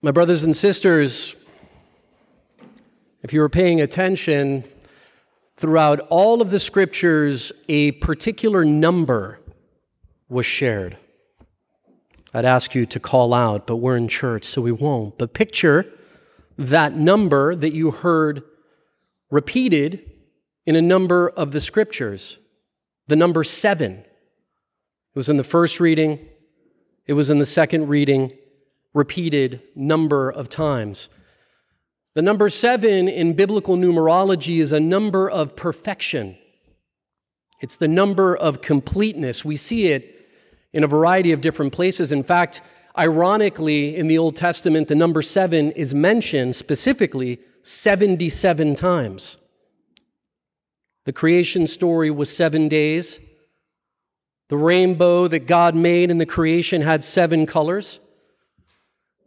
My brothers and sisters, if you were paying attention, throughout all of the scriptures, a particular number was shared. I'd ask you to call out, but we're in church, so we won't. But picture that number that you heard repeated in a number of the scriptures. The number seven. It was in the first reading, it was in the second reading, repeated number of times. The number seven in biblical numerology is a number of perfection. It's the number of completeness. We see it in a variety of different places. In fact, ironically, in the Old Testament, the number seven is mentioned specifically 77 times. The creation story was seven days. The rainbow that God made in the creation had seven colors.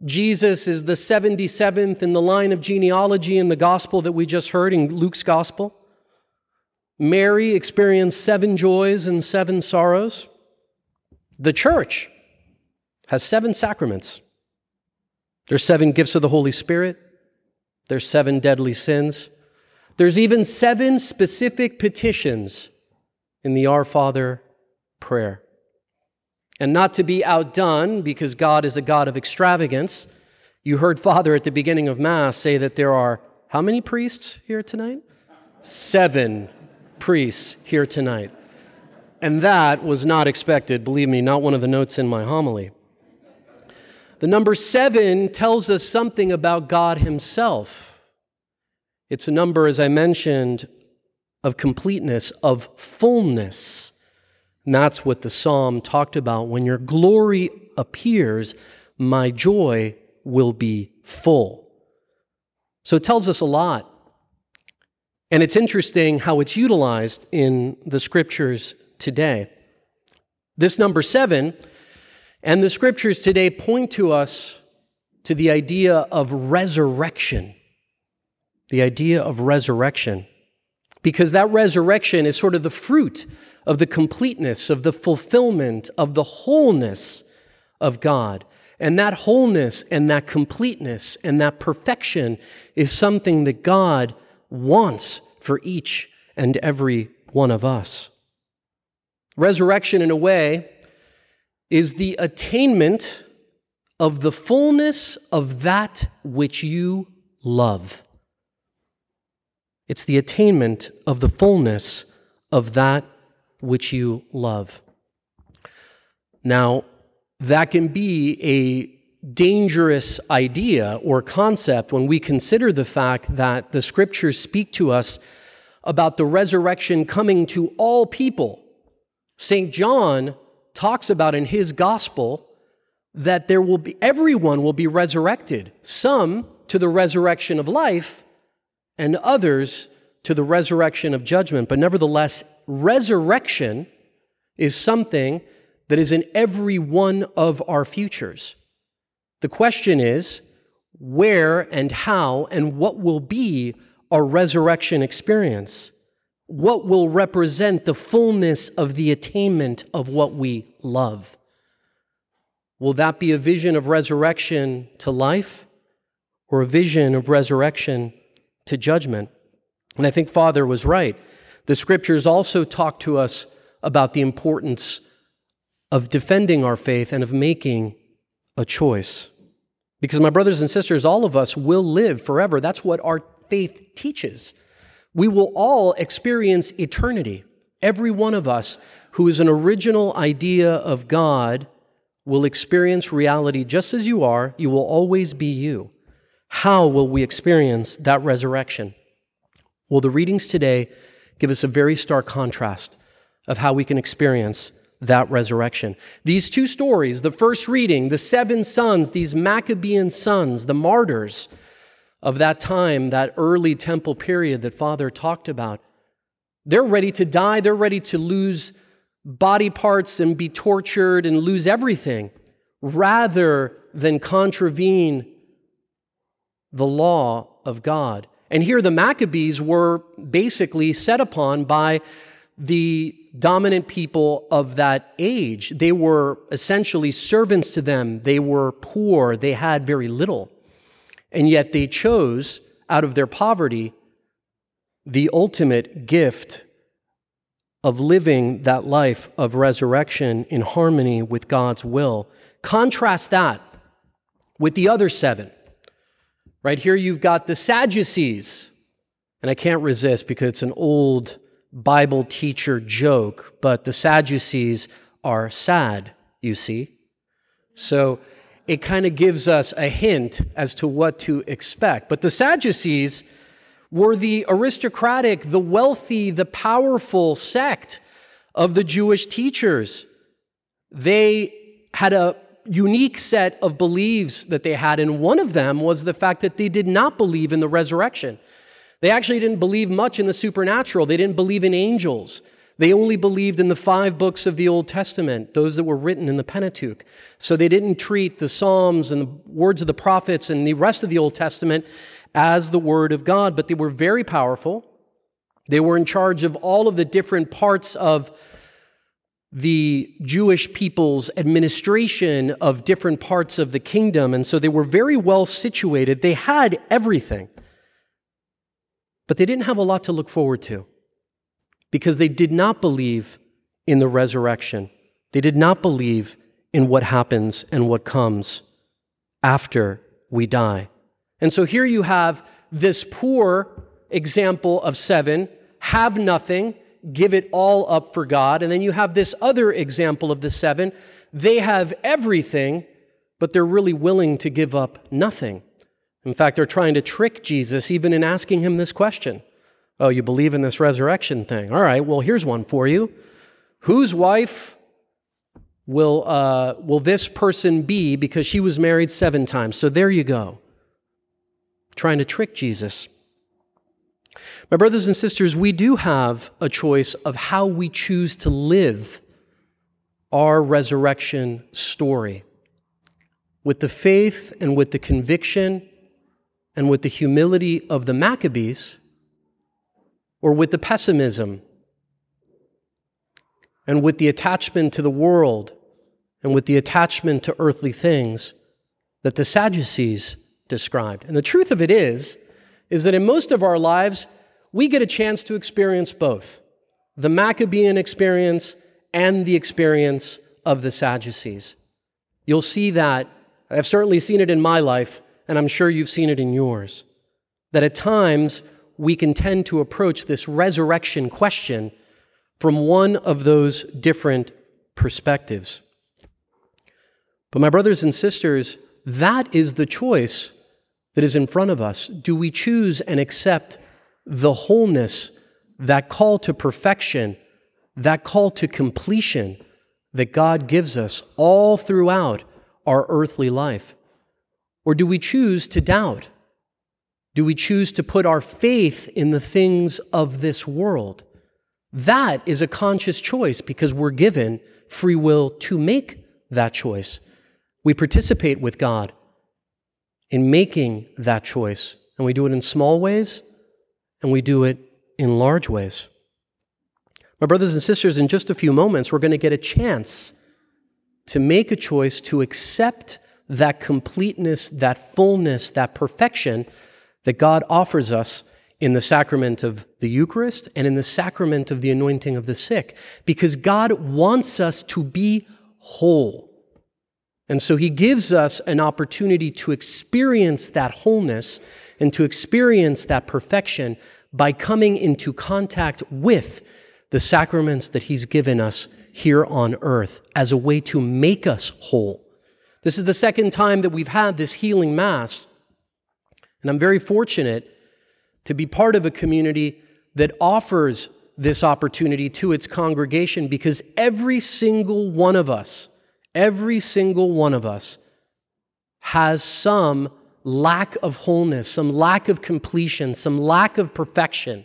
Jesus is the 77th in the line of genealogy in the gospel that we just heard in Luke's gospel. Mary experienced seven joys and seven sorrows. The church has seven sacraments. There's seven gifts of the Holy Spirit. There's seven deadly sins. There's even seven specific petitions in the Our Father prayer. And not to be outdone, because God is a God of extravagance, you heard Father at the beginning of Mass say that there are how many priests here tonight? Seven priests here tonight. And that was not expected, believe me, not one of the notes in my homily. The number seven tells us something about God Himself. It's a number, as I mentioned, of completeness, of fullness. And that's what the psalm talked about. When your glory appears, my joy will be full. So it tells us a lot. And it's interesting how it's utilized in the scriptures today. This number seven and the scriptures today point to us to the idea of resurrection. The idea of resurrection. Because that resurrection is sort of the fruit of the completeness, of the fulfillment, of the wholeness of God. And that wholeness and that completeness and that perfection is something that God wants for each and every one of us. Resurrection, in a way, is the attainment of the fullness of that which you love. It's the attainment of the fullness of that which you love. Now, that can be a dangerous idea or concept when we consider the fact that the scriptures speak to us about the resurrection coming to all people. St. John talks about in his gospel that there will be everyone will be resurrected, some to the resurrection of life and others to the resurrection of judgment. But nevertheless, resurrection is something that is in every one of our futures. The question is where and how and what will be our resurrection experience? What will represent the fullness of the attainment of what we love? Will that be a vision of resurrection to life or a vision of resurrection to judgment? And I think Father was right. The scriptures also talk to us about the importance of defending our faith and of making a choice. Because, my brothers and sisters, all of us will live forever. That's what our faith teaches. We will all experience eternity. Every one of us who is an original idea of God will experience reality just as you are. You will always be you. How will we experience that resurrection? Well, the readings today give us a very stark contrast of how we can experience that resurrection. These two stories, the first reading, the seven sons, these Maccabean sons, the martyrs of that time, that early temple period that Father talked about, they're ready to die, they're ready to lose body parts and be tortured and lose everything rather than contravene the law of God. And here the Maccabees were basically set upon by the dominant people of that age. They were essentially servants to them. They were poor. They had very little. And yet they chose, out of their poverty, the ultimate gift of living that life of resurrection in harmony with God's will. Contrast that with the other seven. Right here, you've got the Sadducees. And I can't resist because it's an old Bible teacher joke, but the Sadducees are sad, you see. So it kind of gives us a hint as to what to expect. But the Sadducees were the aristocratic, the wealthy, the powerful sect of the Jewish teachers. They had a unique set of beliefs that they had, and one of them was the fact that they did not believe in the resurrection. They actually didn't believe much in the supernatural, they didn't believe in angels. They only believed in the five books of the Old Testament, those that were written in the Pentateuch. So they didn't treat the Psalms and the words of the prophets and the rest of the Old Testament as the Word of God, but they were very powerful. They were in charge of all of the different parts of the Jewish people's administration of different parts of the kingdom. And so they were very well situated. They had everything. But they didn't have a lot to look forward to because they did not believe in the resurrection. They did not believe in what happens and what comes after we die. And so here you have this poor example of seven have nothing, give it all up for God. And then you have this other example of the seven. They have everything, but they're really willing to give up nothing. In fact, they're trying to trick Jesus even in asking him this question. Oh, you believe in this resurrection thing? All right, well, here's one for you. Whose wife will, uh, will this person be because she was married seven times? So there you go trying to trick Jesus. My brothers and sisters, we do have a choice of how we choose to live our resurrection story with the faith and with the conviction and with the humility of the Maccabees, or with the pessimism and with the attachment to the world and with the attachment to earthly things that the Sadducees described. And the truth of it is, is that in most of our lives, we get a chance to experience both the Maccabean experience and the experience of the Sadducees. You'll see that, I've certainly seen it in my life, and I'm sure you've seen it in yours, that at times we can tend to approach this resurrection question from one of those different perspectives. But, my brothers and sisters, that is the choice that is in front of us? Do we choose and accept the wholeness, that call to perfection, that call to completion that God gives us all throughout our earthly life? Or do we choose to doubt? Do we choose to put our faith in the things of this world? That is a conscious choice because we're given free will to make that choice. We participate with God in making that choice. And we do it in small ways and we do it in large ways. My brothers and sisters, in just a few moments, we're going to get a chance to make a choice to accept that completeness, that fullness, that perfection that God offers us in the sacrament of the Eucharist and in the sacrament of the anointing of the sick, because God wants us to be whole. And so he gives us an opportunity to experience that wholeness and to experience that perfection by coming into contact with the sacraments that he's given us here on earth as a way to make us whole. This is the second time that we've had this healing mass. And I'm very fortunate to be part of a community that offers this opportunity to its congregation because every single one of us Every single one of us has some lack of wholeness, some lack of completion, some lack of perfection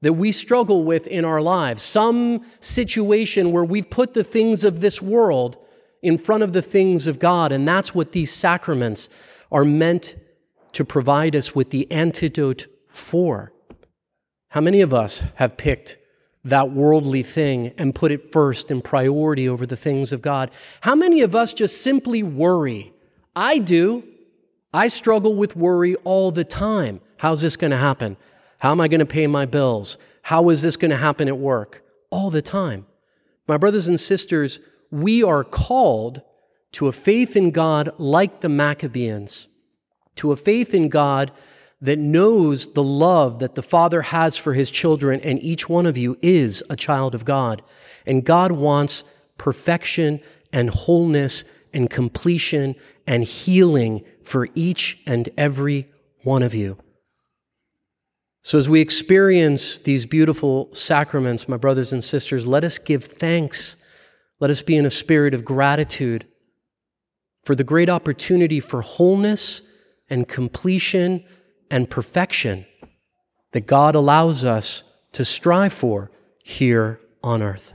that we struggle with in our lives, some situation where we've put the things of this world in front of the things of God. And that's what these sacraments are meant to provide us with the antidote for. How many of us have picked that worldly thing and put it first in priority over the things of God. How many of us just simply worry? I do. I struggle with worry all the time. How's this going to happen? How am I going to pay my bills? How is this going to happen at work? All the time. My brothers and sisters, we are called to a faith in God like the Maccabeans, to a faith in God that knows the love that the Father has for his children, and each one of you is a child of God. And God wants perfection and wholeness and completion and healing for each and every one of you. So, as we experience these beautiful sacraments, my brothers and sisters, let us give thanks. Let us be in a spirit of gratitude for the great opportunity for wholeness and completion and perfection that God allows us to strive for here on earth.